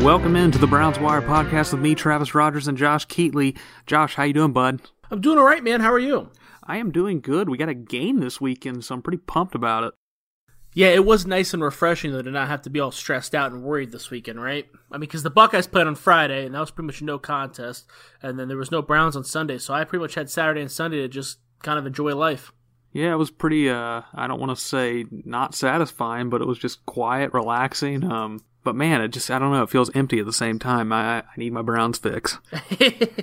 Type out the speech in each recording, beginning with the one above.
Welcome into the Browns Wire podcast with me, Travis Rodgers, and Josh Keatley. Josh, how you doing, bud? I'm doing all right, man. How are you? I am doing good. We got a game this weekend, so I'm pretty pumped about it. Yeah, it was nice and refreshing though to not have to be all stressed out and worried this weekend, right? I mean, because the Buckeyes played on Friday, and that was pretty much no contest, and then there was no Browns on Sunday, so I pretty much had Saturday and Sunday to just kind of enjoy life. Yeah, it was pretty. Uh, I don't want to say not satisfying, but it was just quiet, relaxing. Um, but man, it just I don't know. It feels empty at the same time. I I need my Browns fix.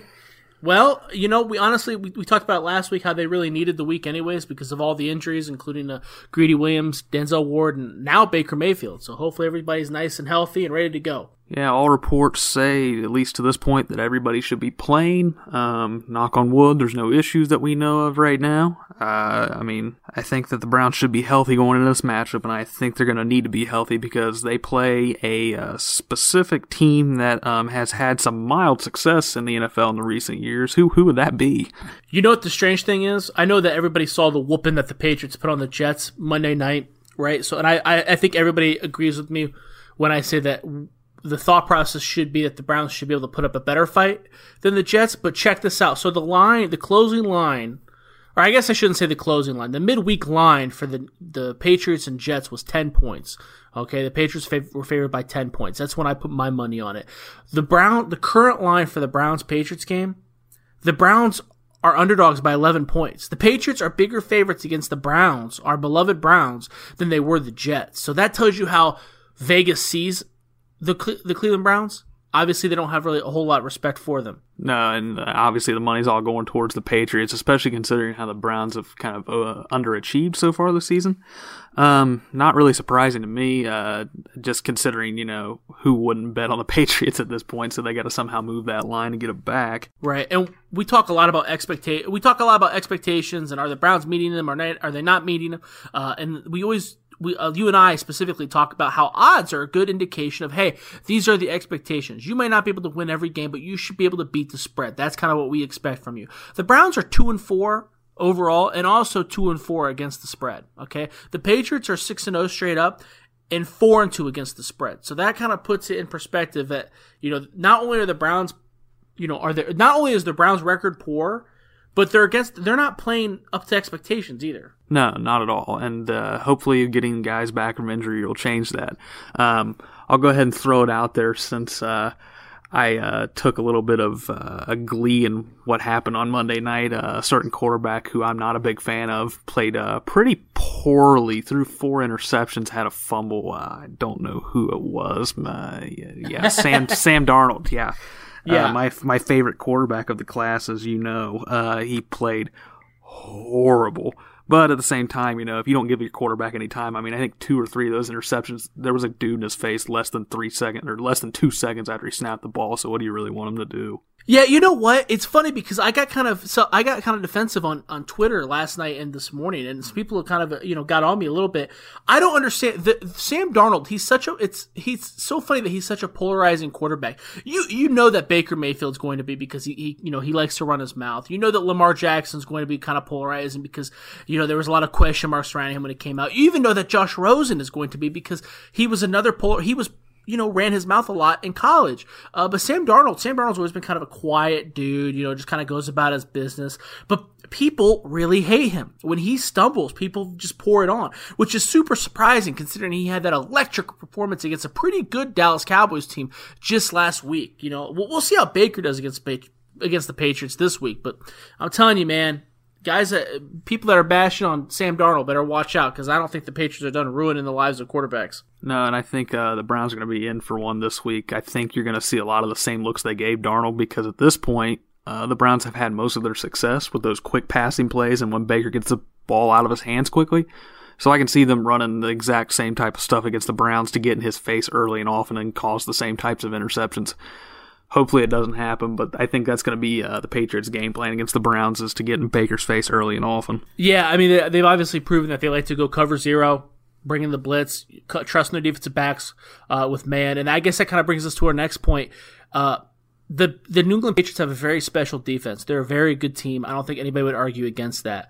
Well, you know, we honestly we, we talked about last week how they really needed the week anyways because of all the injuries, including uh, Greedy Williams, Denzel Ward, and now Baker Mayfield. So hopefully everybody's nice and healthy and ready to go. Yeah, all reports say, at least to this point, that everybody should be playing. Um, knock on wood, there's no issues that we know of right now. Uh, I mean, I think that the Browns should be healthy going into this matchup, and I think they're going to need to be healthy because they play a uh, specific team that um, has had some mild success in the NFL in the recent years. Who who would that be? You know what the strange thing is? I know that everybody saw the whooping that the Patriots put on the Jets Monday night, right? So, and I, I, I think everybody agrees with me when I say that the thought process should be that the Browns should be able to put up a better fight than the Jets. But check this out. So the line, the closing line, or I guess I shouldn't say the closing line. The midweek line for the the Patriots and Jets was ten points. Okay, the Patriots fav- were favored by ten points. That's when I put my money on it. The Brown, the current line for the Browns Patriots game, the Browns are underdogs by 11 points. The Patriots are bigger favorites against the Browns, our beloved Browns, than they were the Jets. So that tells you how Vegas sees the the Cleveland Browns. Obviously, they don't have really a whole lot of respect for them. No, and uh, obviously the money's all going towards the Patriots, especially considering how the Browns have kind of uh, underachieved so far this season. Um, not really surprising to me, uh, just considering you know who wouldn't bet on the Patriots at this point, so they got to somehow move that line and get it back. Right, and we talk a lot about expecta- We talk a lot about expectations, and are the Browns meeting them, or not, are they not meeting them? Uh, and we always we, uh, you and I specifically talk about how odds are a good indication of, hey, these are the expectations. You may not be able to win every game, but you should be able to beat the spread. That's kind of what we expect from you. The Browns are two and four overall, and also two and four against the spread. Okay, the Patriots are six and zero straight up, and four and two against the spread. So that kind of puts it in perspective that you know not only are the Browns, you know, are there not only is the Browns record poor, but they're against they're not playing up to expectations either. No, not at all. And uh, hopefully, getting guys back from injury will change that. Um, I'll go ahead and throw it out there since uh, I uh, took a little bit of uh, a glee in what happened on Monday night. Uh, a certain quarterback who I'm not a big fan of played uh, pretty poorly, threw four interceptions, had a fumble. I don't know who it was. yeah, yeah, Sam Sam Darnold. Yeah. Yeah. Uh, my my favorite quarterback of the class, as you know, uh, he played horrible. But at the same time, you know, if you don't give your quarterback any time, I mean, I think two or three of those interceptions, there was a dude in his face less than three seconds or less than two seconds after he snapped the ball. So what do you really want him to do? Yeah, you know what? It's funny because I got kind of so I got kind of defensive on, on Twitter last night and this morning, and people have kind of you know got on me a little bit. I don't understand the Sam Darnold. He's such a it's he's so funny that he's such a polarizing quarterback. You you know that Baker Mayfield's going to be because he, he you know he likes to run his mouth. You know that Lamar Jackson's going to be kind of polarizing because you know there was a lot of question marks surrounding him when it came out. You even know that Josh Rosen is going to be because he was another polar. He was you know, ran his mouth a lot in college. Uh, but Sam Darnold, Sam Darnold's always been kind of a quiet dude, you know, just kind of goes about his business. But people really hate him. When he stumbles, people just pour it on, which is super surprising considering he had that electric performance against a pretty good Dallas Cowboys team just last week. You know, we'll, we'll see how Baker does against against the Patriots this week. But I'm telling you, man, guys that people that are bashing on Sam Darnold better watch out because I don't think the Patriots are done ruining the lives of quarterbacks. No, and I think uh, the Browns are going to be in for one this week. I think you're going to see a lot of the same looks they gave Darnold because at this point, uh, the Browns have had most of their success with those quick passing plays and when Baker gets the ball out of his hands quickly. So I can see them running the exact same type of stuff against the Browns to get in his face early and often and cause the same types of interceptions. Hopefully it doesn't happen, but I think that's going to be uh, the Patriots' game plan against the Browns is to get in Baker's face early and often. Yeah, I mean they've obviously proven that they like to go cover zero, bring in the blitz, trust their defensive backs uh, with man, and I guess that kind of brings us to our next point. Uh, the the New England Patriots have a very special defense. They're a very good team. I don't think anybody would argue against that.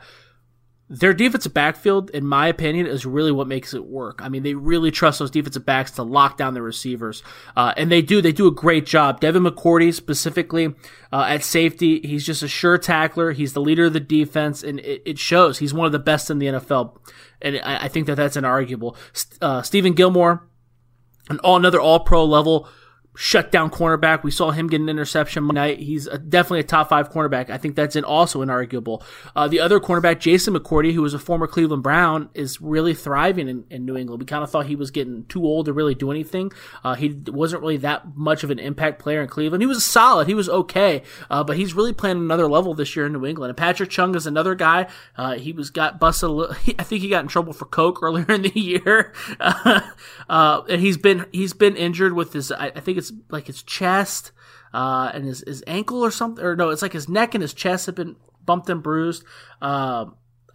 Their defensive backfield, in my opinion, is really what makes it work. I mean, they really trust those defensive backs to lock down the receivers, uh, and they do. They do a great job. Devin McCourty specifically uh, at safety, he's just a sure tackler. He's the leader of the defense, and it, it shows. He's one of the best in the NFL, and I, I think that that's inarguable. Uh, Stephon Gilmore, an all another All Pro level shut down cornerback. We saw him get an interception night. He's a, definitely a top five cornerback. I think that's an, also inarguable. Uh, the other cornerback, Jason McCourty, who was a former Cleveland Brown, is really thriving in, in New England. We kind of thought he was getting too old to really do anything. Uh, he wasn't really that much of an impact player in Cleveland. He was solid. He was okay, uh, but he's really playing another level this year in New England. And Patrick Chung is another guy. Uh, he was got busted. Little, I think he got in trouble for coke earlier in the year, uh, and he's been he's been injured with his. I, I think it's like his chest uh, and his, his ankle or something. Or no, it's like his neck and his chest have been bumped and bruised. Uh,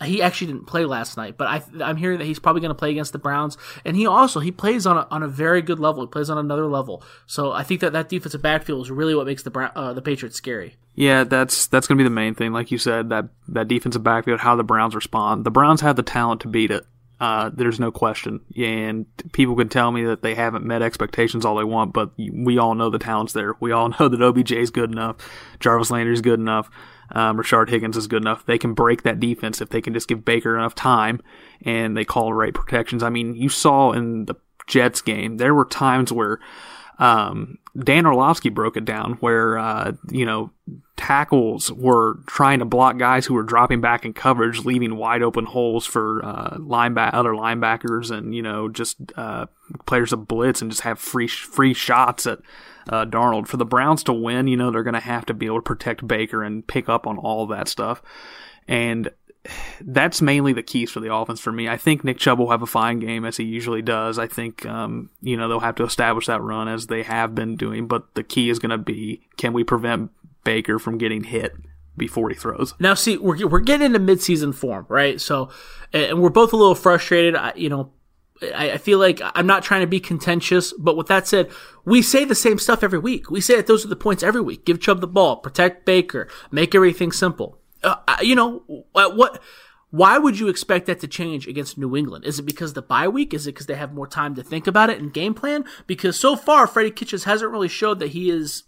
he actually didn't play last night, but I, I'm hearing that he's probably going to play against the Browns. And he also he plays on a, on a very good level. He plays on another level. So I think that that defensive backfield is really what makes the uh, the Patriots scary. Yeah, that's that's going to be the main thing. Like you said, that that defensive backfield, how the Browns respond. The Browns have the talent to beat it. Uh, there's no question. And people can tell me that they haven't met expectations all they want, but we all know the talent's there. We all know that OBJ is good enough. Jarvis Landry is good enough. Um, Rashard Higgins is good enough. They can break that defense if they can just give Baker enough time and they call the right protections. I mean, you saw in the Jets game, there were times where um, Dan Orlovsky broke it down where, uh, you know, tackles were trying to block guys who were dropping back in coverage, leaving wide open holes for uh, lineback other linebackers and you know just uh, players to blitz and just have free free shots at uh, Darnold. For the Browns to win, you know they're going to have to be able to protect Baker and pick up on all that stuff. And that's mainly the keys for the offense for me. I think Nick Chubb will have a fine game as he usually does. I think um, you know they'll have to establish that run as they have been doing, but the key is going to be can we prevent Baker from getting hit before he throws. Now, see, we're we're getting into midseason form, right? So, and we're both a little frustrated. I, you know, I, I feel like I'm not trying to be contentious, but with that said, we say the same stuff every week. We say that those are the points every week. Give Chubb the ball, protect Baker, make everything simple uh, you know, what, why would you expect that to change against New England? Is it because the bye week? Is it because they have more time to think about it and game plan? Because so far, Freddie Kitchens hasn't really showed that he is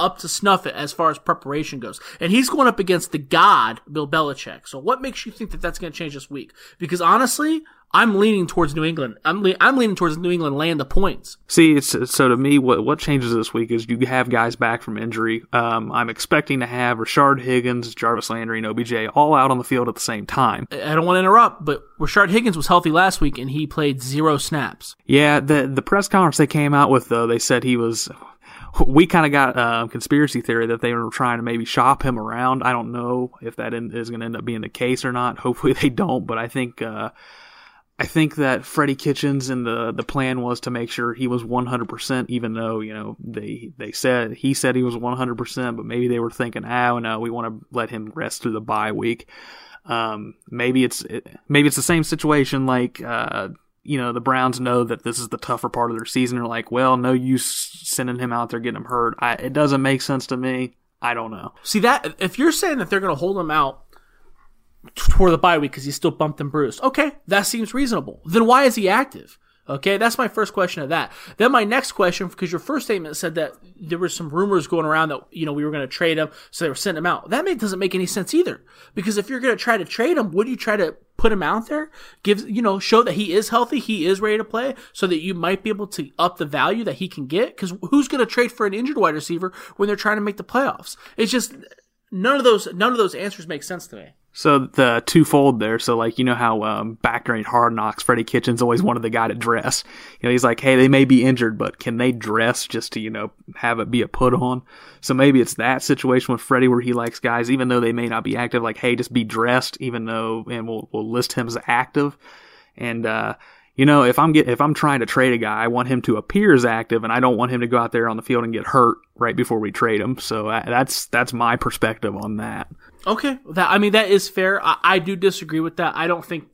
up to snuff as far as preparation goes. And he's going up against the god, Bill Belichick. So what makes you think that that's going to change this week? Because honestly, I'm leaning towards New England. I'm le- I'm leaning towards New England land the points. See, it's, so to me, what what changes this week is you have guys back from injury. Um, I'm expecting to have Rashard Higgins, Jarvis Landry, and OBJ all out on the field at the same time. I don't want to interrupt, but Rashard Higgins was healthy last week and he played zero snaps. Yeah, the the press conference they came out with though, they said he was we kind of got a uh, conspiracy theory that they were trying to maybe shop him around. I don't know if that is going to end up being the case or not. Hopefully they don't, but I think uh, I think that Freddie Kitchens and the the plan was to make sure he was 100%, even though you know they they said he said he was 100%, but maybe they were thinking, oh no, we want to let him rest through the bye week. Um, maybe it's maybe it's the same situation like uh, you know the Browns know that this is the tougher part of their season. They're like, well, no use sending him out there getting him hurt. I, it doesn't make sense to me. I don't know. See that if you're saying that they're going to hold him out for the bye week because he's still bumped and bruised. Okay, that seems reasonable. Then why is he active? Okay, that's my first question of that. Then my next question, because your first statement said that there were some rumors going around that you know we were going to trade him, so they were sending him out. That doesn't make any sense either. Because if you're going to try to trade him, would you try to put him out there, give you know, show that he is healthy, he is ready to play, so that you might be able to up the value that he can get? Because who's going to trade for an injured wide receiver when they're trying to make the playoffs? It's just none of those none of those answers make sense to me. So the twofold there. So like you know how um, back during Hard Knocks, Freddie Kitchens always wanted the guy to dress. You know he's like, hey, they may be injured, but can they dress just to you know have it be a put on? So maybe it's that situation with Freddie where he likes guys, even though they may not be active, like hey, just be dressed, even though and we'll we'll list him as active. And uh, you know, if I'm get if I'm trying to trade a guy, I want him to appear as active, and I don't want him to go out there on the field and get hurt right before we trade him. So uh, that's that's my perspective on that. Okay, that I mean that is fair. I, I do disagree with that. I don't think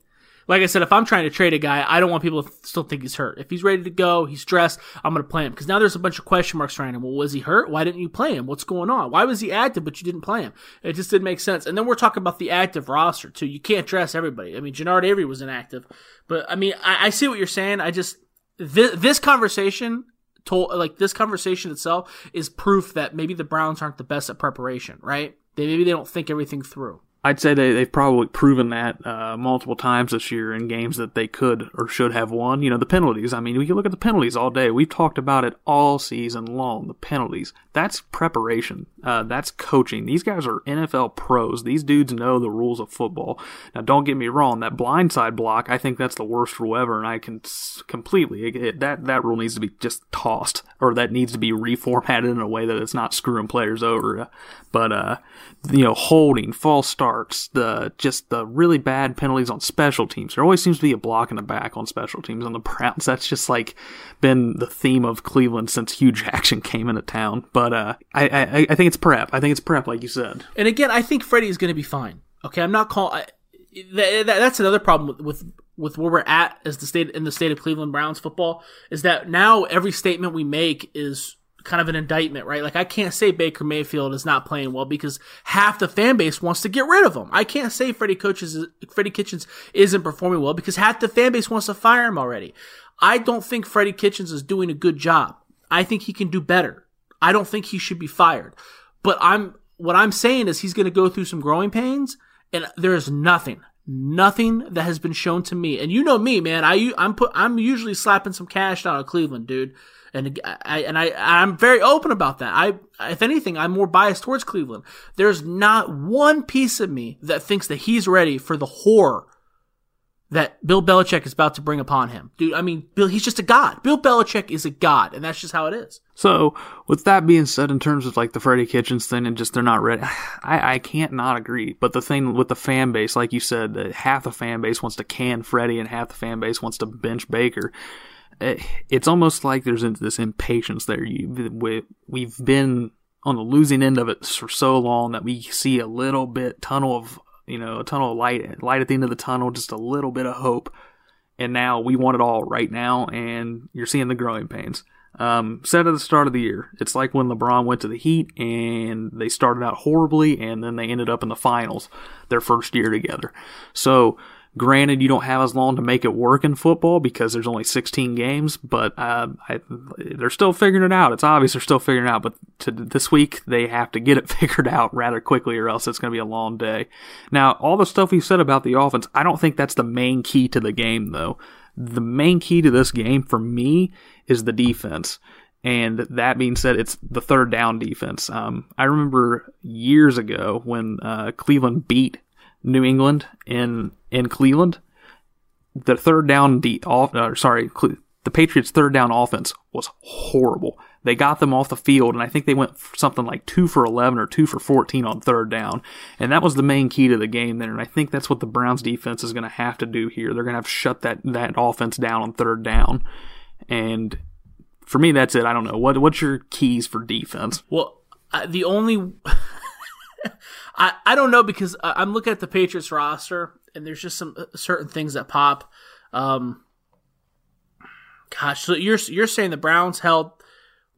like I said, if I'm trying to trade a guy, I don't want people to still think he's hurt. If he's ready to go, he's dressed, I'm going to play him. Because now there's a bunch of question marks around him. Well, was he hurt? Why didn't you play him? What's going on? Why was he active, but you didn't play him? It just didn't make sense. And then we're talking about the active roster, too. You can't dress everybody. I mean, Genard Avery was inactive. But, I mean, I, I see what you're saying. I just, this, this conversation told, like, this conversation itself is proof that maybe the Browns aren't the best at preparation, right? They, maybe they don't think everything through. I'd say they, they've probably proven that uh, multiple times this year in games that they could or should have won. You know, the penalties. I mean, we can look at the penalties all day. We've talked about it all season long. The penalties. That's preparation. Uh, that's coaching. These guys are NFL pros. These dudes know the rules of football. Now, don't get me wrong. That blindside block, I think that's the worst rule ever, and I can completely it, that that rule needs to be just tossed, or that needs to be reformatted in a way that it's not screwing players over. But uh, you know, holding, false the just the really bad penalties on special teams. There always seems to be a block in the back on special teams on the Browns. That's just like been the theme of Cleveland since Hue Jackson came into town. But uh, I, I I think it's prep. I think it's prep, like you said. And again, I think Freddie is going to be fine. Okay, I'm not calling. That, that, that's another problem with, with with where we're at as the state in the state of Cleveland Browns football is that now every statement we make is kind of an indictment, right? Like I can't say Baker Mayfield is not playing well because half the fan base wants to get rid of him. I can't say Freddie Coaches, Freddie Kitchens isn't performing well because half the fan base wants to fire him already. I don't think Freddie Kitchens is doing a good job. I think he can do better. I don't think he should be fired. But I'm what I'm saying is he's going to go through some growing pains and there is nothing nothing that has been shown to me. And you know me, man. I I'm put I'm usually slapping some cash down on Cleveland, dude and I and I I'm very open about that. I if anything, I'm more biased towards Cleveland. There's not one piece of me that thinks that he's ready for the horror that Bill Belichick is about to bring upon him. Dude, I mean, Bill, he's just a god. Bill Belichick is a god, and that's just how it is. So, with that being said, in terms of like the Freddie Kitchens thing and just they're not ready, I, I can't not agree. But the thing with the fan base, like you said, half the fan base wants to can Freddie and half the fan base wants to bench Baker it's almost like there's this impatience there. You, we've been on the losing end of it for so long that we see a little bit tunnel of, you know, a tunnel of light, light at the end of the tunnel, just a little bit of hope. And now we want it all right now, and you're seeing the growing pains. Um, said at the start of the year, it's like when LeBron went to the Heat and they started out horribly, and then they ended up in the finals their first year together. So Granted, you don't have as long to make it work in football because there's only 16 games, but uh, I, they're still figuring it out. It's obvious they're still figuring it out, but to, this week they have to get it figured out rather quickly, or else it's going to be a long day. Now, all the stuff you said about the offense, I don't think that's the main key to the game, though. The main key to this game for me is the defense. And that being said, it's the third down defense. Um, I remember years ago when uh, Cleveland beat New England in in Cleveland, the third down the off uh, sorry the Patriots third down offense was horrible. They got them off the field, and I think they went something like two for eleven or two for fourteen on third down, and that was the main key to the game there. And I think that's what the Browns defense is going to have to do here. They're going to have to shut that that offense down on third down, and for me, that's it. I don't know what what's your keys for defense. Well, the only I, I don't know because I'm looking at the Patriots roster and there's just some uh, certain things that pop. Um, gosh, so you're you're saying the Browns held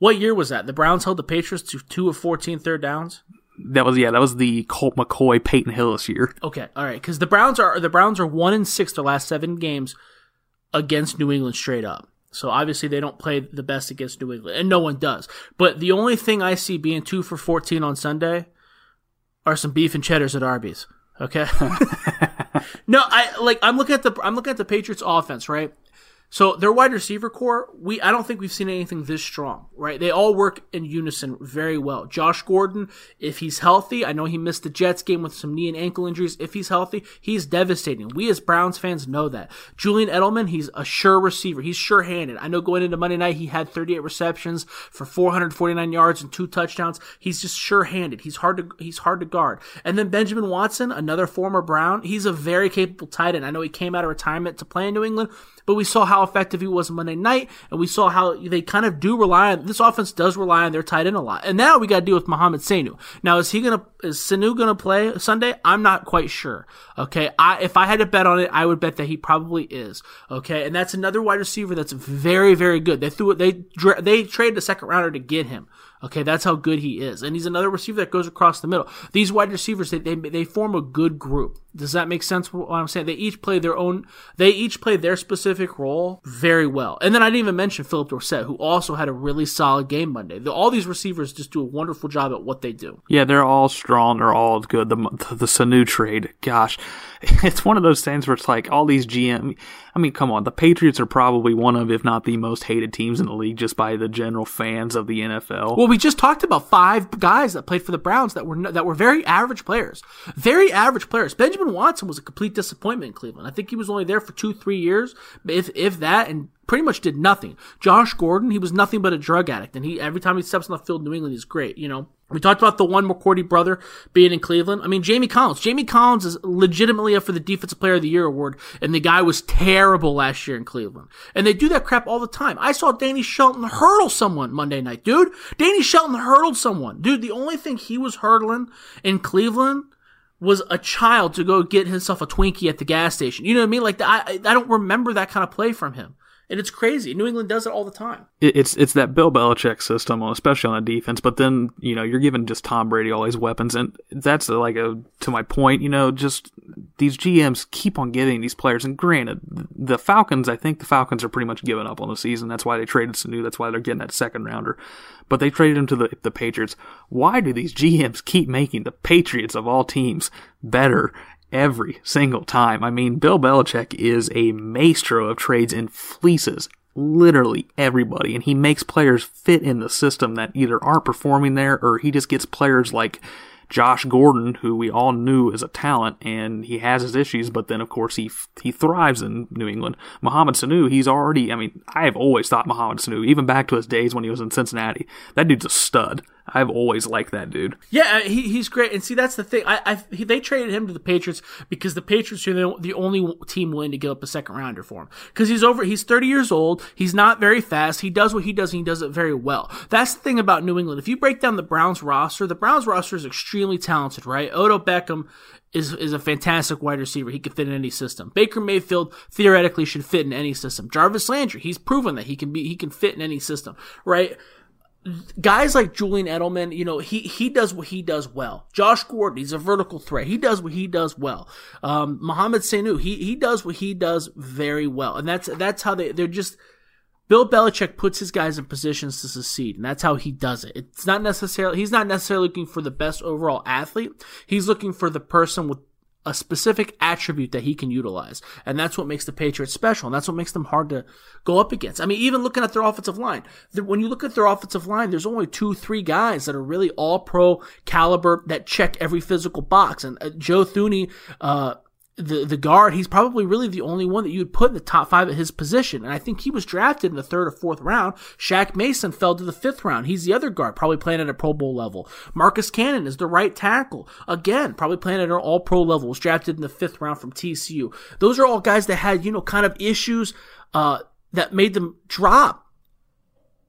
what year was that? The Browns held the Patriots to two of 14 third downs. That was yeah, that was the Colt McCoy Peyton Hillis year. Okay, all right, because the Browns are the Browns are one in six their last seven games against New England straight up. So obviously they don't play the best against New England, and no one does. But the only thing I see being two for 14 on Sunday are some beef and cheddars at Arby's. Okay. no, I like I'm looking at the I'm looking at the Patriots offense, right? So their wide receiver core, we I don't think we've seen anything this strong, right? They all work in unison very well. Josh Gordon, if he's healthy, I know he missed the Jets game with some knee and ankle injuries. If he's healthy, he's devastating. We as Browns fans know that. Julian Edelman, he's a sure receiver. He's sure-handed. I know going into Monday night he had 38 receptions for 449 yards and two touchdowns. He's just sure-handed. He's hard to he's hard to guard. And then Benjamin Watson, another former Brown, he's a very capable tight end. I know he came out of retirement to play in New England, but we saw how how effective he was Monday night, and we saw how they kind of do rely on this offense does rely on their tight end a lot. And now we got to deal with Mohamed Sanu. Now is he gonna is Sanu gonna play Sunday? I'm not quite sure. Okay, I if I had to bet on it, I would bet that he probably is. Okay, and that's another wide receiver that's very very good. They threw it. They they traded a second rounder to get him. Okay, that's how good he is, and he's another receiver that goes across the middle. These wide receivers, they they, they form a good group. Does that make sense? What I'm saying? They each play their own. They each play their specific role very well. And then I didn't even mention Phillip Dorsett, who also had a really solid game Monday. All these receivers just do a wonderful job at what they do. Yeah, they're all strong. They're all good. The the, the Sanu trade, gosh, it's one of those things where it's like all these GM. I mean, come on, the Patriots are probably one of, if not the most hated teams in the league, just by the general fans of the NFL. Well, we just talked about five guys that played for the Browns that were that were very average players, very average players. Benjamin Watson was a complete disappointment in Cleveland. I think he was only there for two, three years, if if that, and pretty much did nothing. Josh Gordon, he was nothing but a drug addict, and he every time he steps on the field in New England, he's great. You know, we talked about the one McCourty brother being in Cleveland. I mean, Jamie Collins. Jamie Collins is legitimately up for the Defensive Player of the Year award, and the guy was terrible last year in Cleveland. And they do that crap all the time. I saw Danny Shelton hurdle someone Monday night, dude. Danny Shelton hurdled someone, dude. The only thing he was hurdling in Cleveland was a child to go get himself a Twinkie at the gas station. You know what I mean? Like I, I don't remember that kind of play from him and it's crazy. New England does it all the time. It's it's that Bill Belichick system, especially on the defense. But then you know you're giving just Tom Brady all these weapons, and that's like a to my point. You know, just these GMs keep on giving these players. And granted, the Falcons, I think the Falcons are pretty much giving up on the season. That's why they traded Sanu. That's why they're getting that second rounder. But they traded him to the the Patriots. Why do these GMs keep making the Patriots of all teams better every single time. I mean, Bill Belichick is a maestro of trades and fleeces literally everybody, and he makes players fit in the system that either aren't performing there or he just gets players like Josh Gordon, who we all knew is a talent, and he has his issues, but then of course he he thrives in New England. Mohamed Sanu, he's already. I mean, I've always thought Mohamed Sanu, even back to his days when he was in Cincinnati, that dude's a stud. I've always liked that dude. Yeah, uh, he, he's great. And see, that's the thing. I, I he, they traded him to the Patriots because the Patriots are the, the only team willing to give up a second rounder for him. Because he's over. He's 30 years old. He's not very fast. He does what he does, and he does it very well. That's the thing about New England. If you break down the Browns roster, the Browns roster is extremely talented, right? Odell Beckham is is a fantastic wide receiver. He can fit in any system. Baker Mayfield theoretically should fit in any system. Jarvis Landry, he's proven that he can be he can fit in any system, right? Guys like Julian Edelman, you know, he he does what he does well. Josh Gordon, he's a vertical threat. He does what he does well. Um, Mohamed Sanu, he he does what he does very well, and that's that's how they they're just. Bill Belichick puts his guys in positions to succeed, and that's how he does it. It's not necessarily he's not necessarily looking for the best overall athlete. He's looking for the person with a specific attribute that he can utilize. And that's what makes the Patriots special. And that's what makes them hard to go up against. I mean, even looking at their offensive line, when you look at their offensive line, there's only two, three guys that are really all pro caliber that check every physical box. And uh, Joe Thuney, uh, the the guard, he's probably really the only one that you would put in the top five at his position. And I think he was drafted in the third or fourth round. Shaq Mason fell to the fifth round. He's the other guard, probably playing at a Pro Bowl level. Marcus Cannon is the right tackle. Again, probably playing at an all pro level. Was drafted in the fifth round from TCU. Those are all guys that had, you know, kind of issues uh, that made them drop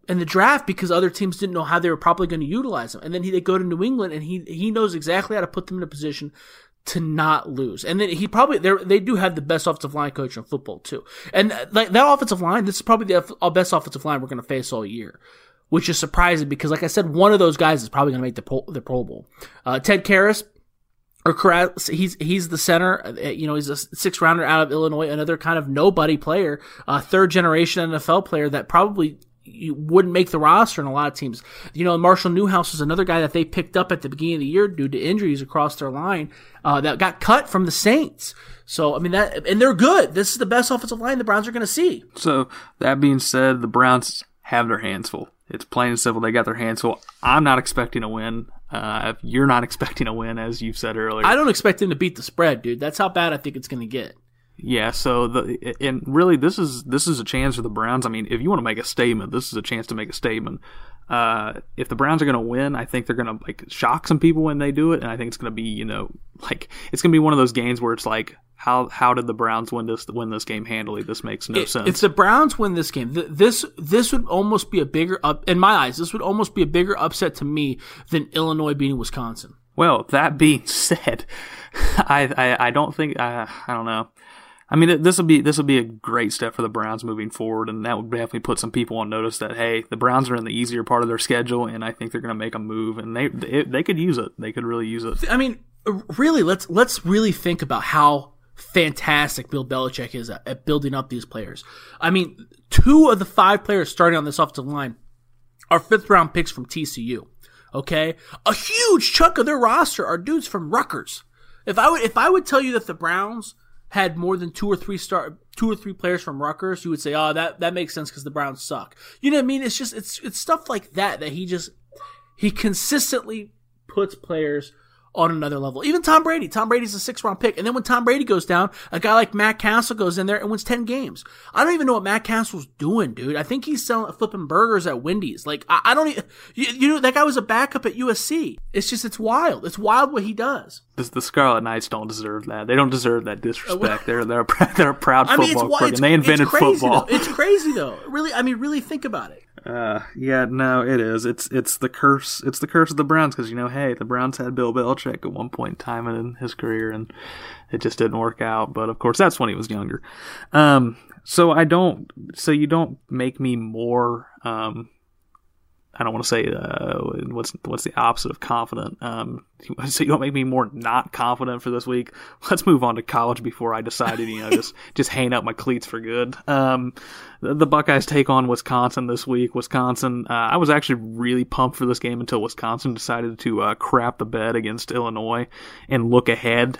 in the draft because other teams didn't know how they were probably going to utilize them. And then he, they go to New England and he he knows exactly how to put them in a position to not lose. And then he probably they they do have the best offensive line coach in football too. And like that offensive line, this is probably the best offensive line we're going to face all year. Which is surprising because, like I said, one of those guys is probably going to make the Pro, the Pro Bowl. Uh, Ted Karras, or he's he's the center. Uh, you know, he's a six rounder out of Illinois, another kind of nobody player, uh, third generation NFL player that probably you wouldn't make the roster in a lot of teams. You know, Marshall Newhouse is another guy that they picked up at the beginning of the year due to injuries across their line uh, that got cut from the Saints. So I mean that, and they're good. This is the best offensive line the Browns are going to see. So that being said, the Browns have their hands full. It's plain and simple. They got their hands full. I'm not expecting a win. Uh, you're not expecting a win, as you've said earlier. I don't expect them to beat the spread, dude. That's how bad I think it's going to get. Yeah, so the and really this is this is a chance for the Browns. I mean, if you want to make a statement, this is a chance to make a statement. Uh, if the Browns are going to win, I think they're going to like shock some people when they do it, and I think it's going to be you know like it's going to be one of those games where it's like how how did the Browns win this win this game handily? This makes no sense. If the Browns win this game, th- this this would almost be a bigger up in my eyes. This would almost be a bigger upset to me than Illinois beating Wisconsin. Well, that being said, I I, I don't think I I don't know. I mean, this will be this will be a great step for the Browns moving forward, and that would definitely put some people on notice that hey, the Browns are in the easier part of their schedule, and I think they're going to make a move, and they, they they could use it. They could really use it. I mean, uh, really, let's let's really think about how fantastic Bill Belichick is at, at building up these players. I mean, two of the five players starting on this offensive line are fifth round picks from TCU. Okay, a huge chunk of their roster are dudes from Rutgers. If I would if I would tell you that the Browns had more than two or three star two or three players from Rutgers, you would say, "Oh, that that makes sense because the Browns suck." You know what I mean? It's just it's it's stuff like that that he just he consistently puts players on another level. Even Tom Brady. Tom Brady's a six round pick. And then when Tom Brady goes down, a guy like Matt Cassel goes in there and wins 10 games. I don't even know what Matt Cassel's doing, dude. I think he's selling, flipping burgers at Wendy's. Like, I, I don't even, you, you, know, that guy was a backup at USC. It's just, it's wild. It's wild what he does. The, the Scarlet Knights don't deserve that. They don't deserve that disrespect. Uh, they're, they're, a, they're a proud I mean, football program. They invented football. Though. It's crazy though. Really, I mean, really think about it. Uh, yeah, no, it is. It's it's the curse. It's the curse of the Browns because you know, hey, the Browns had Bill Belichick at one point in time in his career, and it just didn't work out. But of course, that's when he was younger. Um, so I don't. So you don't make me more um I don't want to say uh, what's what's the opposite of confident. Um, so you don't make me more not confident for this week. Let's move on to college before I decided, you know, just just hang up my cleats for good. Um, the, the, Buckeyes take on Wisconsin this week. Wisconsin, uh, I was actually really pumped for this game until Wisconsin decided to uh, crap the bed against Illinois and look ahead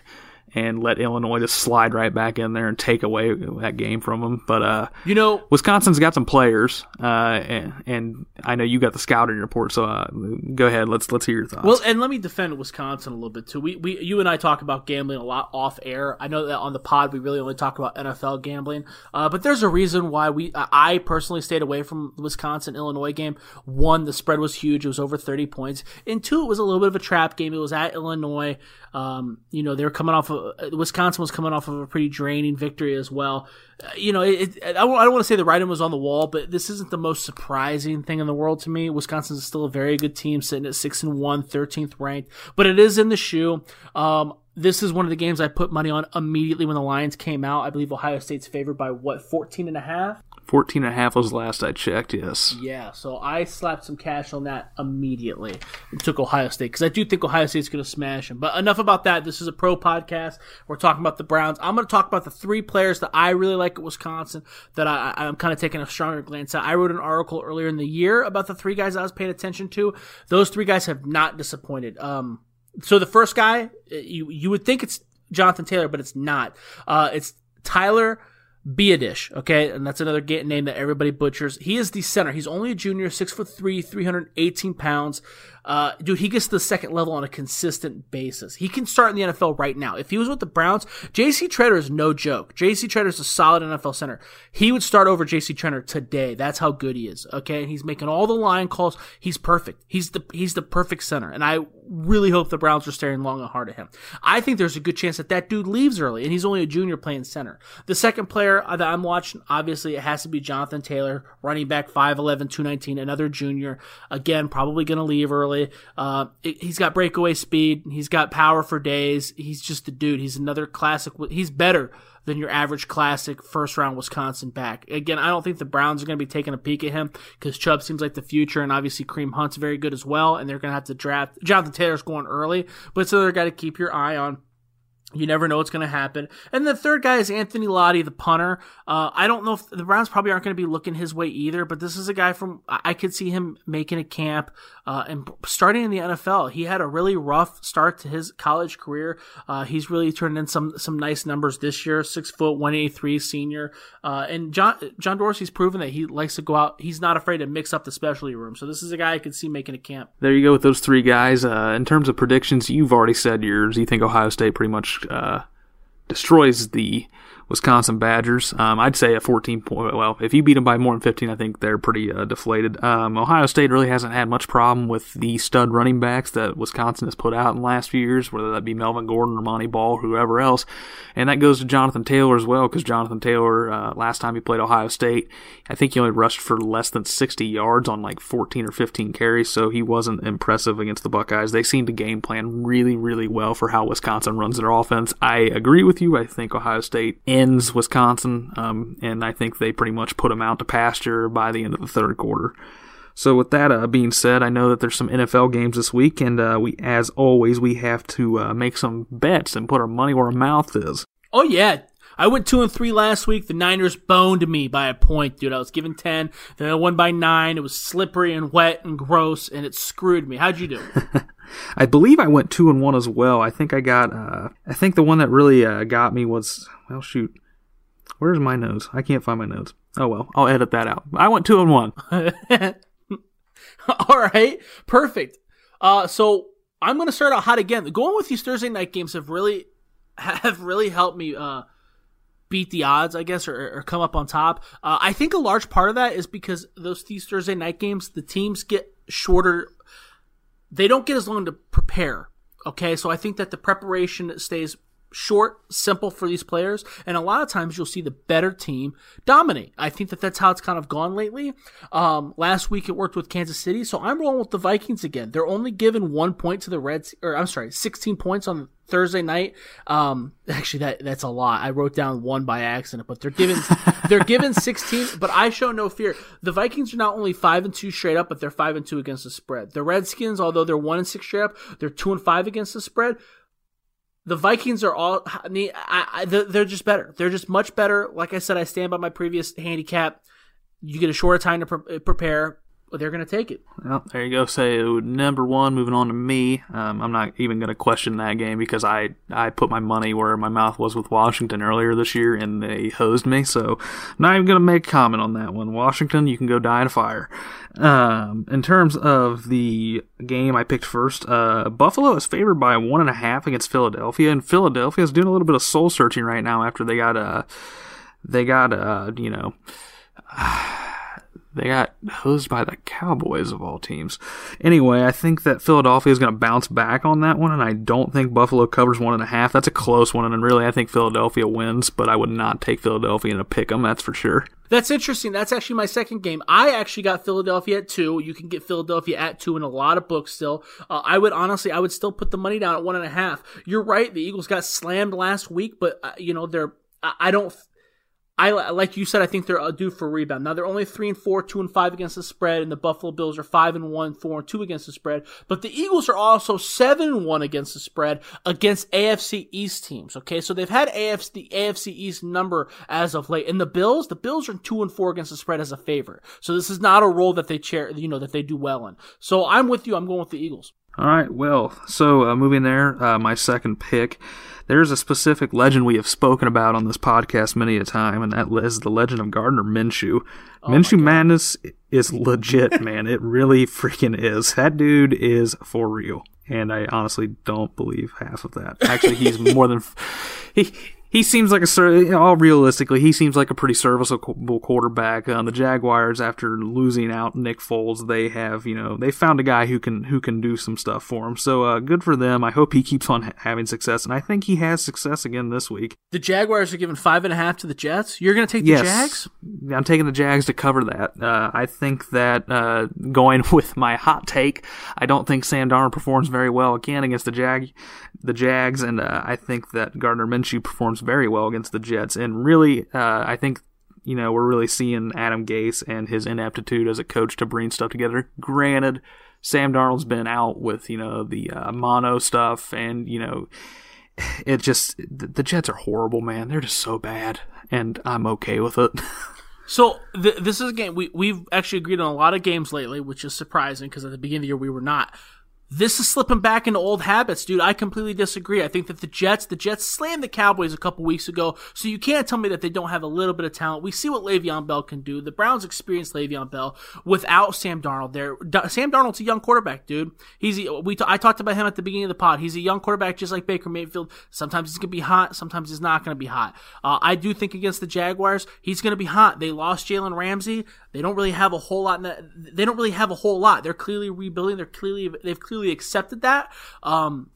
and let Illinois just slide right back in there and take away that game from them. But uh, you know, Wisconsin's got some players, uh, and, and, I know you got the scouting report. So uh, go ahead, let's let's hear your thoughts. Well, and let me defend Wisconsin a little bit too. We, we you and I talk about gambling a lot off air. I know that on the pod we really only talk about NFL gambling, uh, but there's a reason why we I personally stayed away from the Wisconsin Illinois game. One, the spread was huge; it was over 30 points, and two, it was a little bit of a trap game. It was at Illinois. Um, you know, they were coming off of uh, Wisconsin was coming off of a pretty draining victory as well. Uh, you know, it, it, I, don't, I don't want to say the writing was on the wall, but this isn't the most surprising thing in the world to me. Wisconsin is still a very good team, sitting at six and one, 13th ranked, but it is in the shoe. Um, this is one of the games I put money on immediately when the Lions came out. I believe Ohio State's favored by what, 14 and a half? 14 and a half was last I checked, yes. Yeah, so I slapped some cash on that immediately and took Ohio State because I do think Ohio State's going to smash them. But enough about that. This is a pro podcast. We're talking about the Browns. I'm going to talk about the three players that I really like at Wisconsin that I, I'm kind of taking a stronger glance at. I wrote an article earlier in the year about the three guys I was paying attention to. Those three guys have not disappointed. Um, so the first guy, you you would think it's Jonathan Taylor, but it's not. Uh, it's Tyler Biadasz, okay, and that's another name that everybody butchers. He is the center. He's only a junior, six foot three, three hundred eighteen pounds. Uh, dude, he gets to the second level on a consistent basis. He can start in the NFL right now. If he was with the Browns, J.C. Tretter is no joke. J.C. Tretter is a solid NFL center. He would start over J.C. Tretter today. That's how good he is. Okay, and he's making all the line calls. He's perfect. He's the he's the perfect center, and I really hope the Browns are staring long and hard at him. I think there's a good chance that that dude leaves early, and he's only a junior playing center. The second player that I'm watching, obviously, it has to be Jonathan Taylor, running back 5'11", 219, another junior. Again, probably going to leave early early. Uh, he's got breakaway speed. He's got power for days. He's just a dude. He's another classic. He's better than your average classic first round Wisconsin back. Again, I don't think the Browns are going to be taking a peek at him because Chubb seems like the future, and obviously Kareem Hunt's very good as well, and they're going to have to draft. Jonathan Taylor's going early, but it's another guy to keep your eye on. You never know what's going to happen. And the third guy is Anthony Lotti, the punter. Uh, I don't know if the Browns probably aren't going to be looking his way either, but this is a guy from, I could see him making a camp, uh, and starting in the NFL. He had a really rough start to his college career. Uh, he's really turned in some, some nice numbers this year, six foot, 183 senior. Uh, and John, John Dorsey's proven that he likes to go out. He's not afraid to mix up the specialty room. So this is a guy I could see making a camp. There you go with those three guys. Uh, in terms of predictions, you've already said yours. You think Ohio State pretty much uh, destroys the Wisconsin Badgers. Um, I'd say a 14 point. Well, if you beat them by more than 15, I think they're pretty uh, deflated. Um, Ohio State really hasn't had much problem with the stud running backs that Wisconsin has put out in the last few years, whether that be Melvin Gordon or Montee Ball or whoever else. And that goes to Jonathan Taylor as well, because Jonathan Taylor, uh, last time he played Ohio State, I think he only rushed for less than 60 yards on like 14 or 15 carries, so he wasn't impressive against the Buckeyes. They seem to game plan really, really well for how Wisconsin runs their offense. I agree with you. I think Ohio State ends Wisconsin, um, and I think they pretty much put them out to pasture by the end of the third quarter. So with that uh, being said, I know that there's some NFL games this week, and uh, we, as always, we have to uh, make some bets and put our money where our mouth is. Oh yeah, I went two and three last week. The Niners boned me by a point, dude. I was given ten. Then I won by nine. It was slippery and wet and gross, and it screwed me. How'd you do? I believe I went two and one as well. I think I got. Uh, I think the one that really uh, got me was well, shoot. Where's my notes? I can't find my notes. Oh well, I'll edit that out. I went two and one. All right, perfect. Uh, so I'm gonna start out hot again. Going with these Thursday night games have really have really helped me uh, beat the odds, I guess, or, or come up on top. Uh, I think a large part of that is because those these Thursday night games, the teams get shorter. They don't get as long to prepare. Okay, so I think that the preparation stays short, simple for these players, and a lot of times you'll see the better team dominate. I think that that's how it's kind of gone lately. Um, last week it worked with Kansas City, so I'm rolling with the Vikings again. They're only given one point to the Reds, or I'm sorry, 16 points on Thursday night. Um, actually, that that's a lot. I wrote down one by accident, but they're given they're given 16. But I show no fear. The Vikings are not only five and two straight up, but they're five and two against the spread. The Redskins, although they're one and six straight up, they're two and five against the spread the Vikings are all I, mean, I, they're just better. They're just much better. Like I said, I stand by my previous handicap. You get a shorter time to pre- prepare they're going to take it. Well, there you go. So number one, moving on to me. Um, I'm not even going to question that game because I I put my money where my mouth was with Washington earlier this year, and they hosed me. So I'm not even going to make a comment on that one. Washington, you can go die in a fire. Um, in terms of the game I picked first, uh, Buffalo is favored by one and a half against Philadelphia, and Philadelphia is doing a little bit of soul searching right now after they got uh they got uh you know. Uh, they got hosed by the Cowboys of all teams. Anyway, I think that Philadelphia is going to bounce back on that one, and I don't think Buffalo covers one and a half. That's a close one, and really, I think Philadelphia wins, but I would not take Philadelphia in a pick 'em. That's for sure. That's interesting. That's actually my second game. I actually got Philadelphia at two. You can get Philadelphia at two in a lot of books still. Uh, I would honestly, I would still put the money down at one and a half. You're right. The Eagles got slammed last week, but uh, you know they're. I don't I like you said, I think they're uh, due for a rebound. Now they're only three and four, two and five against the spread, and the Buffalo Bills are five and one, four and two against the spread. But the Eagles are also seven and one against the spread against AFC East teams. Okay, so they've had AFC the AFC East number as of late, and the Bills, the Bills are two and four against the spread as a favorite. So this is not a role that they chair, you know, that they do well in. So I'm with you. I'm going with the Eagles. All right. Well, so uh, moving there, uh, my second pick there's a specific legend we have spoken about on this podcast many a time, and that is the legend of Gardner Minshew. Oh Minshew Madness is legit, man. It really freaking is. That dude is for real. And I honestly don't believe half of that. Actually, he's more than he he seems like a all realistically he seems like a pretty serviceable quarterback. Uh, the Jaguars, after losing out Nick Foles, they have you know they found a guy who can who can do some stuff for him. So uh, good for them. I hope he keeps on ha- having success, and I think he has success again this week. The Jaguars are giving five and a half to the Jets. You're going to take the yes, Jags? I'm taking the Jags to cover that. Uh, I think that uh, going with my hot take, I don't think Sam Darnold performs very well again against the Jag the Jags, and uh, I think that Gardner Minshew performs very well against the Jets. And really, uh, I think you know we're really seeing Adam Gase and his ineptitude as a coach to bring stuff together. Granted, Sam Darnold's been out with you know the uh, mono stuff, and you know it just the Jets are horrible, man. They're just so bad, and I'm okay with it. So th- this is a game we we've actually agreed on a lot of games lately, which is surprising because at the beginning of the year we were not. This is slipping back into old habits, dude. I completely disagree. I think that the Jets, the Jets slammed the Cowboys a couple weeks ago, so you can't tell me that they don't have a little bit of talent. We see what Le'Veon Bell can do. The Browns experienced Le'Veon Bell without Sam Darnold there. Sam Darnold's a young quarterback, dude. He's we t- I talked about him at the beginning of the pod. He's a young quarterback, just like Baker Mayfield. Sometimes he's gonna be hot, sometimes he's not gonna be hot. Uh, I do think against the Jaguars, he's gonna be hot. They lost Jalen Ramsey. They don't really have a whole lot. The, they don't really have a whole lot. They're clearly rebuilding. They're clearly they've clearly accepted that. Um,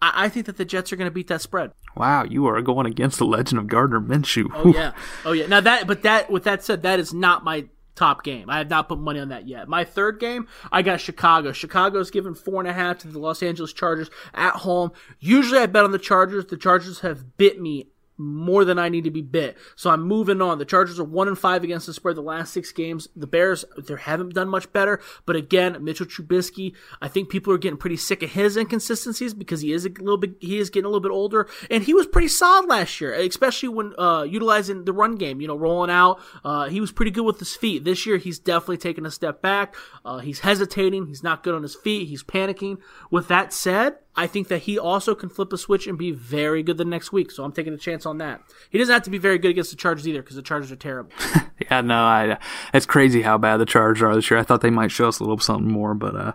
I, I think that the Jets are going to beat that spread. Wow, you are going against the legend of Gardner Minshew. Oh yeah, oh yeah. Now that, but that, with that said, that is not my top game. I have not put money on that yet. My third game, I got Chicago. Chicago's given four and a half to the Los Angeles Chargers at home. Usually I bet on the Chargers. The Chargers have bit me more than I need to be bit. So I'm moving on. The Chargers are one and five against the spread the last six games. The Bears, they haven't done much better. But again, Mitchell Trubisky, I think people are getting pretty sick of his inconsistencies because he is a little bit, he is getting a little bit older, and he was pretty solid last year, especially when uh, utilizing the run game. You know, rolling out, uh, he was pretty good with his feet. This year, he's definitely taken a step back. Uh, he's hesitating. He's not good on his feet. He's panicking. With that said, I think that he also can flip a switch and be very good the next week. So I'm taking a chance on that. He doesn't have to be very good against the Chargers either because the Chargers are terrible. yeah, no, I, it's crazy how bad the Chargers are this year. I thought they might show us a little something more, but uh,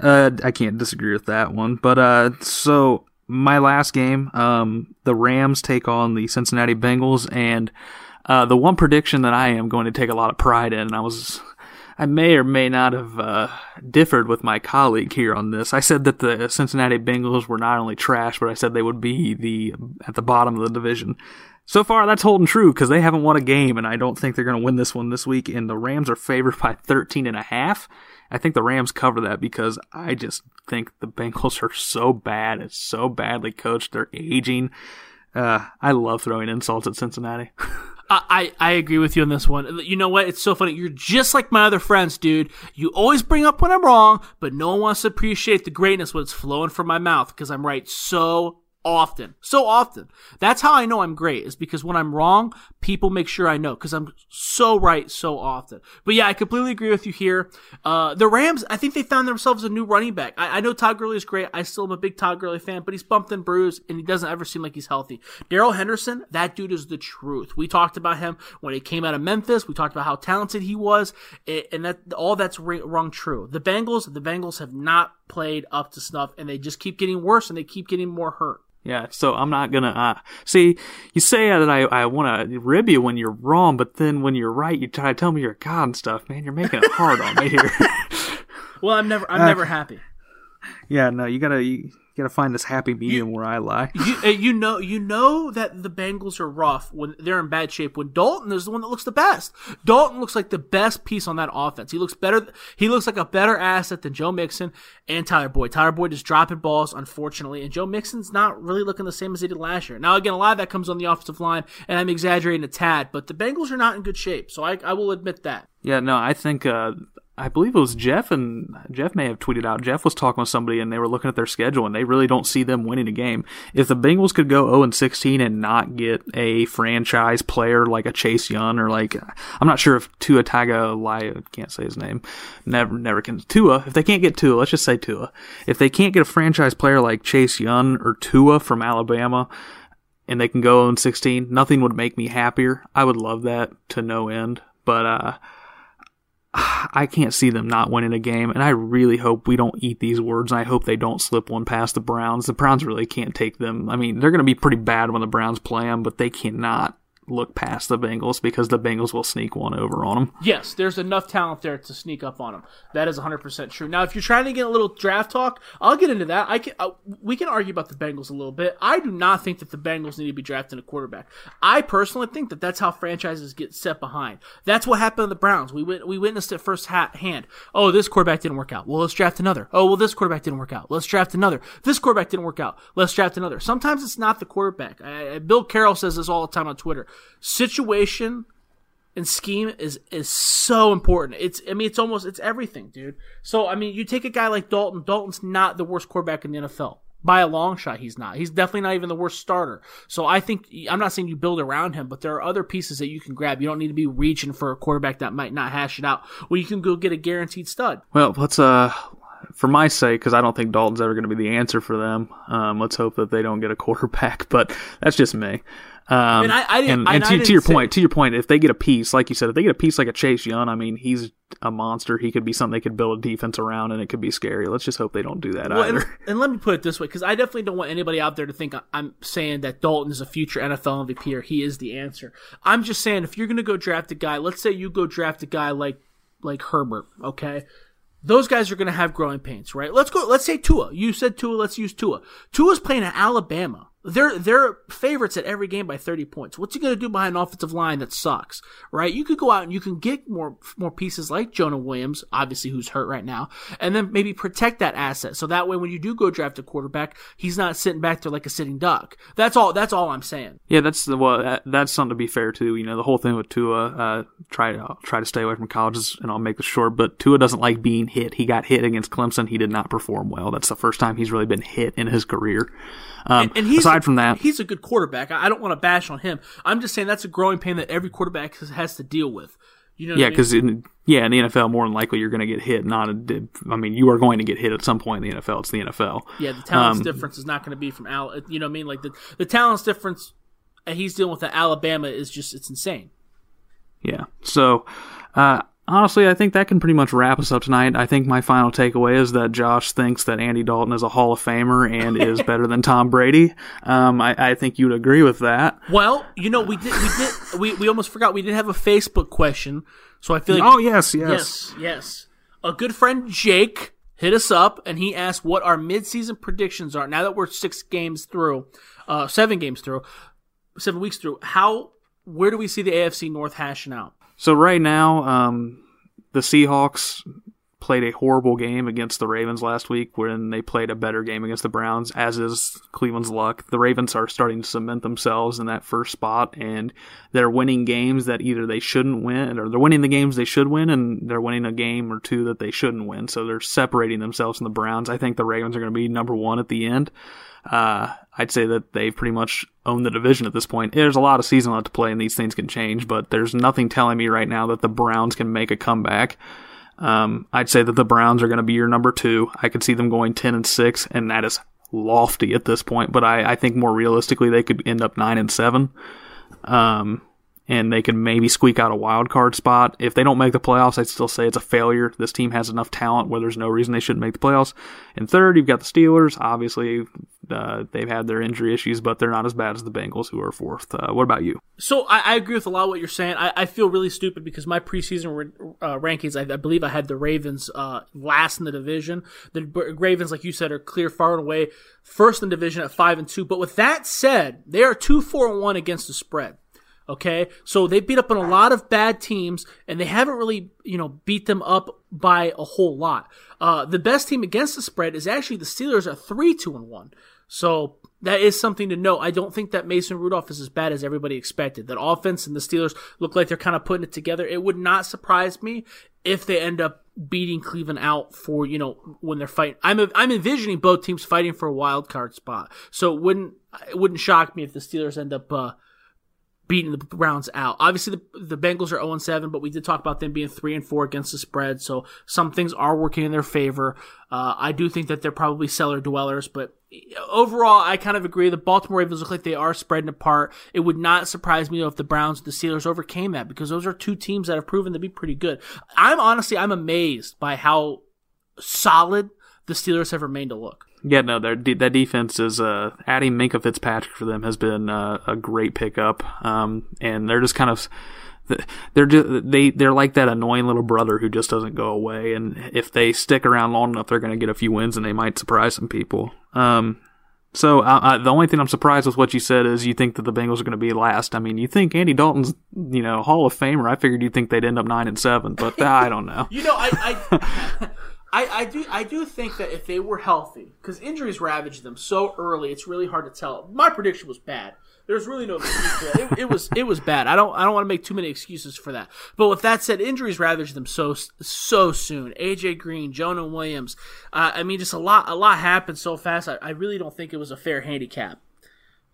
uh, I can't disagree with that one. But uh, so my last game, um, the Rams take on the Cincinnati Bengals, and uh, the one prediction that I am going to take a lot of pride in, and I was I may or may not have uh, differed with my colleague here on this. I said that the Cincinnati Bengals were not only trash, but I said they would be the at the bottom of the division. So far, that's holding true because they haven't won a game, and I don't think they're going to win this one this week. And the Rams are favored by 13 and a half. I think the Rams cover that because I just think the Bengals are so bad. It's so badly coached. They're aging. Uh, I love throwing insults at Cincinnati. I, I agree with you on this one. You know what? It's so funny. You're just like my other friends, dude. You always bring up when I'm wrong, but no one wants to appreciate the greatness when it's flowing from my mouth because I'm right so often. So often. That's how I know I'm great, is because when I'm wrong, people make sure I know, because I'm so right so often. But yeah, I completely agree with you here. Uh, the Rams, I think they found themselves a new running back. I, I know Todd Gurley is great. I still am a big Todd Gurley fan, but he's bumped and bruised, and he doesn't ever seem like he's healthy. Darrell Henderson, that dude is the truth. We talked about him when he came out of Memphis. We talked about how talented he was, and that all that's rung true. The Bengals, the Bengals have not played up to snuff, and they just keep getting worse, and they keep getting more hurt. Yeah, so I'm not gonna uh, see. You say that I, I want to rib you when you're wrong, but then when you're right, you try to tell me you're God and stuff. Man, you're making it hard on me here. well, I'm never I'm uh, never happy. Yeah, no, you gotta you, gotta find this happy medium you, where I lie. You, uh, you know, you know that the Bengals are rough when they're in bad shape. When Dalton is the one that looks the best. Dalton looks like the best piece on that offense. He looks better. He looks like a better asset than Joe Mixon and Tyler Boyd. Tyler Boyd is dropping balls, unfortunately, and Joe Mixon's not really looking the same as he did last year. Now, again, a lot of that comes on the offensive line, and I'm exaggerating a tad, but the Bengals are not in good shape. So I, I will admit that. Yeah, no, I think uh, I believe it was Jeff, and Jeff may have tweeted out. Jeff was talking with somebody, and they were looking at their schedule, and they really don't see them winning a game. If the Bengals could go 0 and 16 and not get a franchise player like a Chase Young or like I'm not sure if Tua Tagovailoa I can't say his name, never never can Tua. If they can't get Tua, let's just say Tua. If they can't get a franchise player like Chase Young or Tua from Alabama, and they can go 0 and 16, nothing would make me happier. I would love that to no end, but uh I can't see them not winning a game, and I really hope we don't eat these words, and I hope they don't slip one past the Browns. The Browns really can't take them. I mean, they're going to be pretty bad when the Browns play them, but they cannot look past the Bengals because the Bengals will sneak one over on them. Yes, there's enough talent there to sneak up on them. That is 100% true. Now, if you're trying to get a little draft talk, I'll get into that. I can uh, we can argue about the Bengals a little bit. I do not think that the Bengals need to be drafting a quarterback. I personally think that that's how franchises get set behind. That's what happened to the Browns. We went, we witnessed it first hand. Oh, this quarterback didn't work out. Well, let's draft another. Oh, well, this quarterback didn't work out. Let's draft another. This quarterback didn't work out. Let's draft another. Sometimes it's not the quarterback. I, Bill Carroll says this all the time on Twitter. Situation and scheme is is so important. It's I mean it's almost it's everything, dude. So I mean you take a guy like Dalton. Dalton's not the worst quarterback in the NFL. By a long shot, he's not. He's definitely not even the worst starter. So I think I'm not saying you build around him, but there are other pieces that you can grab. You don't need to be reaching for a quarterback that might not hash it out. Well, you can go get a guaranteed stud. Well, let's uh for my sake, because I don't think Dalton's ever going to be the answer for them. Um, let's hope that they don't get a quarterback, but that's just me. Um, And I- I didn't- and, and and to, to your say- point, to your point, if they get a piece, like you said, if they get a piece like a Chase Young, I mean, he's a monster. He could be something they could build a defense around, and it could be scary. Let's just hope they don't do that Well, and, either. and let me put it this way, because I definitely don't want anybody out there to think I'm saying that Dalton is a future NFL MVP or he is the answer. I'm just saying if you're going to go draft a guy, let's say you go draft a guy like like Herbert, okay? Those guys are going to have growing pains, right? Let's go. Let's say Tua. You said Tua. Let's use Tua. Tua's playing at Alabama. They're they're favorites at every game by 30 points. What's he going to do behind an offensive line that sucks, right? You could go out and you can get more more pieces like Jonah Williams, obviously who's hurt right now, and then maybe protect that asset. So that way when you do go draft a quarterback, he's not sitting back there like a sitting duck. That's all that's all I'm saying. Yeah, that's the well. That, that's something to be fair to. You know, the whole thing with Tua. Uh, try to try to stay away from colleges, and I'll make this short. But Tua doesn't like being hit. He got hit against Clemson. He did not perform well. That's the first time he's really been hit in his career. Um, And he's aside from that, he's a good quarterback. I I don't want to bash on him. I'm just saying that's a growing pain that every quarterback has, has to deal with. You know, I yeah, mean? because in yeah in the NFL, more than likely you're going to get hit. Not a, I mean, you are going to get hit at some point in the NFL. It's the NFL. Yeah, the talent Um, difference is not going to be from Al. You know what I mean? Like the the talent's difference, he's dealing with at Alabama is just it's insane. Yeah. So, uh, honestly, I think that can pretty much wrap us up tonight. I think my final takeaway is that Josh thinks that Andy Dalton is a Hall of Famer and is better than Tom Brady. Um, I, I think you'd agree with that. Well, you know, we did we did we, we almost forgot we did have a Facebook question, so I feel like Oh yes, yes. yes yes a good friend Jake hit us up and he asked what our midseason predictions are now that we're six games through, uh, seven games through, seven weeks through. How where do we see the AFC North hashing out? So right now, um, the Seahawks played a horrible game against the Ravens last week when they played a better game against the Browns, as is Cleveland's luck. The Ravens are starting to cement themselves in that first spot, and they're winning games that either they shouldn't win, or they're winning the games they should win, and they're winning a game or two that they shouldn't win. So they're separating themselves from the Browns. I think the Ravens are going to be number one at the end. Uh, I'd say that they've pretty much owned the division at this point. There's a lot of season left to play, and these things can change, but there's nothing telling me right now that the Browns can make a comeback. Um, I'd say that the Browns are going to be your number two. I could see them going 10 and 6, and that is lofty at this point, but I, I think more realistically, they could end up 9 and 7. Um, and they can maybe squeak out a wild card spot. If they don't make the playoffs, I'd still say it's a failure. This team has enough talent where there's no reason they shouldn't make the playoffs. And third, you've got the Steelers. Obviously, uh, they've had their injury issues, but they're not as bad as the Bengals, who are fourth. Uh, what about you? So I, I agree with a lot of what you're saying. I, I feel really stupid because my preseason uh, rankings, I, I believe I had the Ravens uh, last in the division. The Ravens, like you said, are clear far and away first in the division at five and two. But with that said, they are two four and one against the spread. Okay, so they beat up on a lot of bad teams, and they haven't really, you know, beat them up by a whole lot. Uh, the best team against the spread is actually the Steelers at three two and one. So that is something to note. I don't think that Mason Rudolph is as bad as everybody expected. That offense and the Steelers look like they're kind of putting it together. It would not surprise me if they end up beating Cleveland out for you know when they're fighting. I'm I'm envisioning both teams fighting for a wild card spot. So it wouldn't it wouldn't shock me if the Steelers end up. Uh, beating the Browns out. Obviously, the, the Bengals are 0 7, but we did talk about them being 3 and 4 against the spread, so some things are working in their favor. Uh, I do think that they're probably cellar dwellers, but overall, I kind of agree. The Baltimore Ravens look like they are spreading apart. It would not surprise me though if the Browns and the Steelers overcame that because those are two teams that have proven to be pretty good. I'm honestly, I'm amazed by how solid the Steelers have remained to look. Yeah, no, their that defense is uh, adding Minkah Fitzpatrick for them has been uh, a great pickup, um, and they're just kind of they're just, they they're like that annoying little brother who just doesn't go away, and if they stick around long enough, they're going to get a few wins, and they might surprise some people. Um, so I, I, the only thing I'm surprised with what you said is you think that the Bengals are going to be last. I mean, you think Andy Dalton's you know Hall of Famer. I figured you'd think they'd end up nine and seven, but I don't know. You know, I, I, I, I do, I do think that if they were healthy, because injuries ravaged them so early, it's really hard to tell. My prediction was bad. There's really no excuse for that. It, it was, it was bad. I don't, I don't want to make too many excuses for that. But with that said, injuries ravaged them so, so soon. AJ Green, Jonah Williams. Uh, I mean, just a lot, a lot happened so fast. I, I really don't think it was a fair handicap.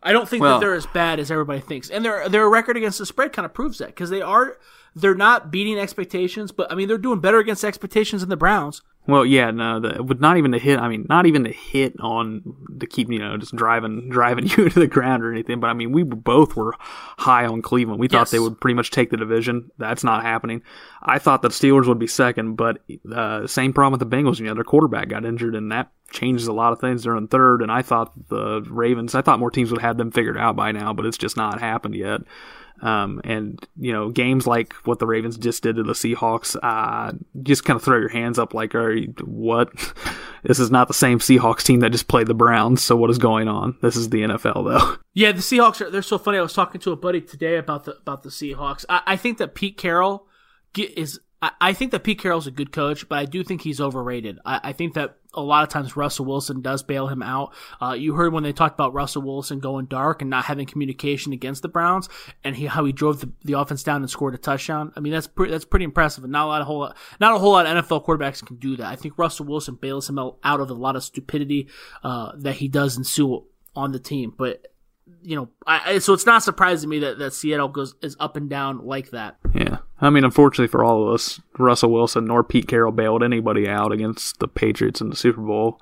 I don't think Well- that they're as bad as everybody thinks, and their their record against the spread kind of proves that because they are they're not beating expectations, but I mean they're doing better against expectations than the Browns. Well, yeah, no, the, with not even to hit. I mean, not even to hit on to keep you know just driving driving you to the ground or anything. But I mean, we both were high on Cleveland. We thought Yes. they would pretty much take the division. That's not happening. I thought the Steelers would be second, but uh, same problem with the Bengals. You know, their quarterback got injured, and that changes a lot of things. They're in third, and I thought the Ravens. I thought more teams would have them figured out by now, but it's just not happened yet. Um, and you know, games like what the Ravens just did to the Seahawks, uh, just kind of throw your hands up like, are you, what? this is not the same Seahawks team that just played the Browns. So what is going on? This is the NFL though. Yeah, the Seahawks are they're so funny. I was talking to a buddy today about the about the Seahawks. I, I think that Pete Carroll is I, I think that Pete Carroll's a good coach, but I do think he's overrated. I, I think that a lot of times Russell Wilson does bail him out. Uh, you heard when they talked about Russell Wilson going dark and not having communication against the Browns, and he, how he drove the, the offense down and scored a touchdown. I mean, that's pretty that's pretty impressive. And not a lot of whole not a whole lot of NFL quarterbacks can do that. I think Russell Wilson bails him out of a lot of stupidity uh, that he does ensue on the team, but you know, I, so it's not surprising me that, that Seattle goes is up and down like that. Yeah. I mean, unfortunately for all of us, Russell Wilson nor Pete Carroll bailed anybody out against the Patriots in the Super Bowl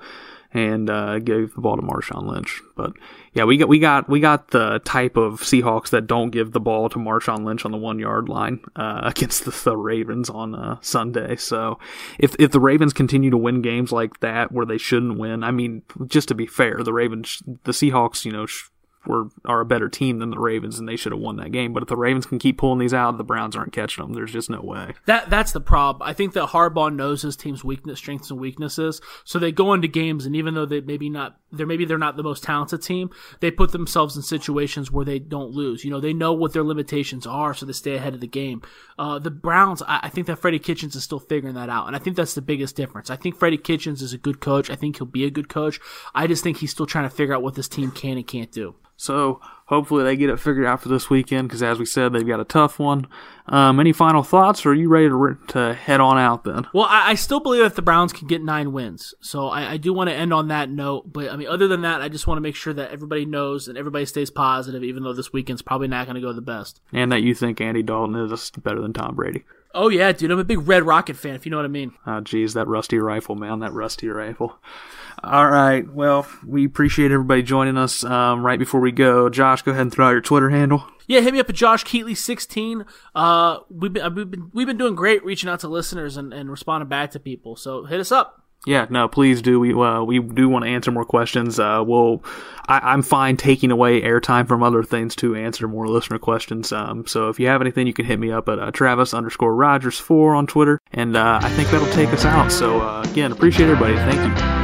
and uh, gave the ball to Marshawn Lynch. But yeah, we got we got we got the type of Seahawks that don't give the ball to Marshawn Lynch on the one yard line uh, against the, the Ravens on uh, Sunday. So if if the Ravens continue to win games like that where they shouldn't win, I mean, just to be fair, the Ravens, the Seahawks, you know. Sh- were are a better team than the Ravens, and they should have won that game. But if the Ravens can keep pulling these out, the Browns aren't catching them. There's just no way. That that's the problem. I think that Harbaugh knows his team's weakness, strengths, and weaknesses. So they go into games, and even though they maybe not, they're maybe they're not the most talented team, they put themselves in situations where they don't lose. You know, they know what their limitations are, so they stay ahead of the game. Uh, the Browns, I, I think that Freddie Kitchens is still figuring that out, and I think that's the biggest difference. I think Freddie Kitchens is a good coach. I think he'll be a good coach. I just think he's still trying to figure out what this team can and can't do. So hopefully they get it figured out for this weekend because, as we said, they've got a tough one. Um, any final thoughts, or are you ready to, re- to head on out then? Well, I, I still believe that the Browns can get nine wins. So I, I do want to end on that note. But I mean, other than that, I just want to make sure that everybody knows and everybody stays positive, even though this weekend's probably not going to go the best. And that you think Andy Dalton is better than Tom Brady. Oh yeah, dude, I'm a big Red Rocket fan, if you know what I mean. Oh, geez, that rusty rifle, man, that rusty rifle. All right, well, we appreciate everybody joining us. Um, right before we go, Josh, go ahead and throw out your Twitter handle. Yeah, hit me up at Josh Keatley sixteen. Uh, we've been we've been we've been doing great reaching out to listeners and, and responding back to people. So hit us up. Yeah, no, please do. We uh, we do want to answer more questions. Uh, we'll, I, I'm fine taking away airtime from other things to answer more listener questions. Um, so if you have anything, you can hit me up at uh, Travis underscore Rodgers four on Twitter, and uh, I think that'll take us out. So uh, again, appreciate everybody. Thank you.